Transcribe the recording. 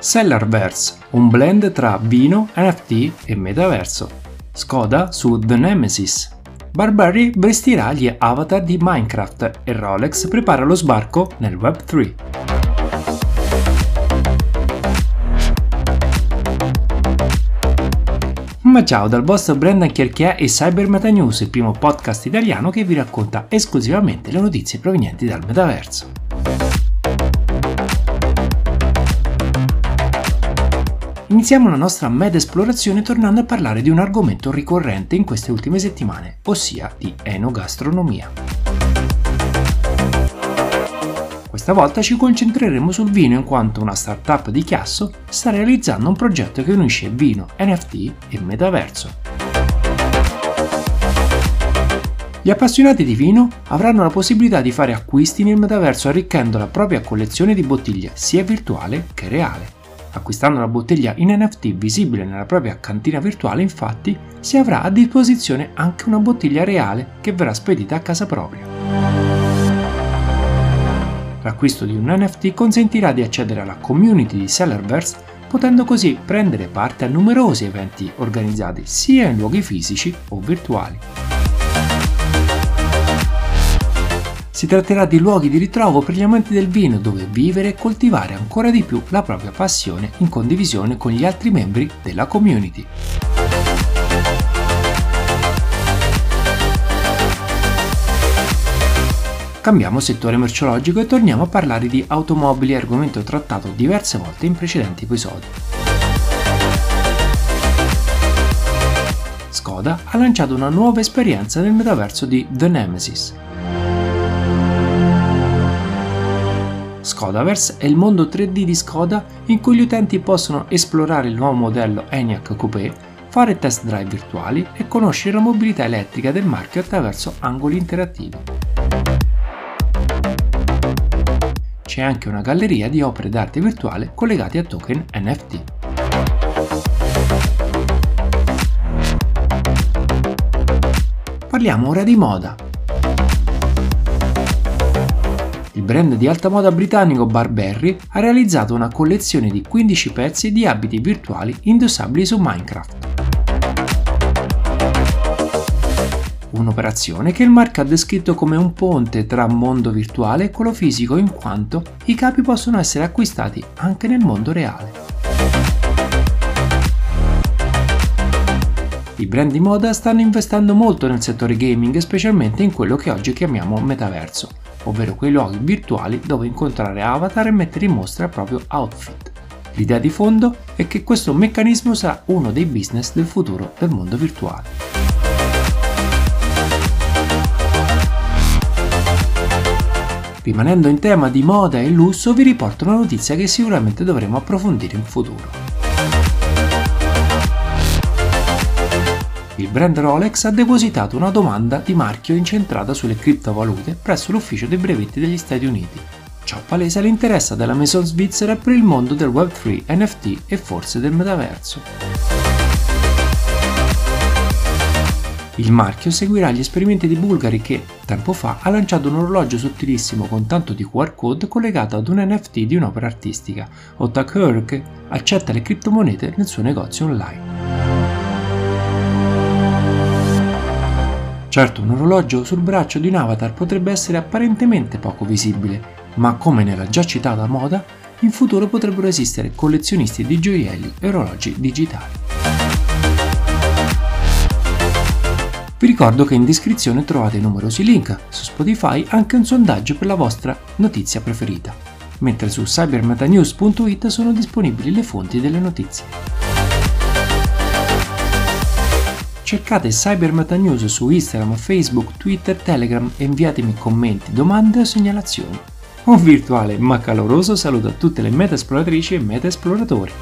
Sellerverse, un blend tra vino, NFT e metaverso. Skoda su The Nemesis. Barberry vestirà gli avatar di Minecraft e Rolex prepara lo sbarco nel Web3. Ma ciao dal vostro Brendan Chierchià e Cyber News, il primo podcast italiano che vi racconta esclusivamente le notizie provenienti dal metaverso. Iniziamo la nostra meta esplorazione tornando a parlare di un argomento ricorrente in queste ultime settimane, ossia di enogastronomia. Questa volta ci concentreremo sul vino in quanto una startup di Chiasso sta realizzando un progetto che unisce vino, NFT e metaverso. Gli appassionati di vino avranno la possibilità di fare acquisti nel metaverso arricchendo la propria collezione di bottiglie sia virtuale che reale. Acquistando la bottiglia in NFT visibile nella propria cantina virtuale, infatti, si avrà a disposizione anche una bottiglia reale che verrà spedita a casa propria. L'acquisto di un NFT consentirà di accedere alla community di Sellerverse, potendo così prendere parte a numerosi eventi organizzati sia in luoghi fisici o virtuali. Si tratterà di luoghi di ritrovo per gli amanti del vino dove vivere e coltivare ancora di più la propria passione in condivisione con gli altri membri della community. Cambiamo settore merceologico e torniamo a parlare di automobili, argomento trattato diverse volte in precedenti episodi. Skoda ha lanciato una nuova esperienza nel metaverso di The Nemesis, Skodaverse è il mondo 3D di Skoda in cui gli utenti possono esplorare il nuovo modello ENIAC Coupé, fare test drive virtuali e conoscere la mobilità elettrica del marchio attraverso angoli interattivi. C'è anche una galleria di opere d'arte virtuale collegate a token NFT. Parliamo ora di moda il brand di alta moda britannico Barberry ha realizzato una collezione di 15 pezzi di abiti virtuali indossabili su Minecraft. Un'operazione che il marchio ha descritto come un ponte tra mondo virtuale e quello fisico in quanto i capi possono essere acquistati anche nel mondo reale. I brand di moda stanno investendo molto nel settore gaming, specialmente in quello che oggi chiamiamo metaverso, ovvero quei luoghi virtuali dove incontrare avatar e mettere in mostra il proprio outfit. L'idea di fondo è che questo meccanismo sarà uno dei business del futuro del mondo virtuale. Rimanendo in tema di moda e lusso vi riporto una notizia che sicuramente dovremo approfondire in futuro. Il brand Rolex ha depositato una domanda di marchio incentrata sulle criptovalute presso l'ufficio dei brevetti degli Stati Uniti. Ciò palesa l'interesse della Maison svizzera per il mondo del Web3, NFT e forse del metaverso. Il marchio seguirà gli esperimenti di Bulgari che, tempo fa, ha lanciato un orologio sottilissimo con tanto di QR code collegato ad un NFT di un'opera artistica, o Tucker che accetta le criptomonete nel suo negozio online. Certo, un orologio sul braccio di un avatar potrebbe essere apparentemente poco visibile, ma come nella già citata moda, in futuro potrebbero esistere collezionisti di gioielli e orologi digitali. Vi ricordo che in descrizione trovate numerosi link, su Spotify anche un sondaggio per la vostra notizia preferita, mentre su cybermetanews.it sono disponibili le fonti delle notizie. Cercate Cyber News su Instagram, Facebook, Twitter, Telegram e inviatemi commenti, domande o segnalazioni. Un virtuale ma caloroso saluto a tutte le meta esploratrici e meta esploratori.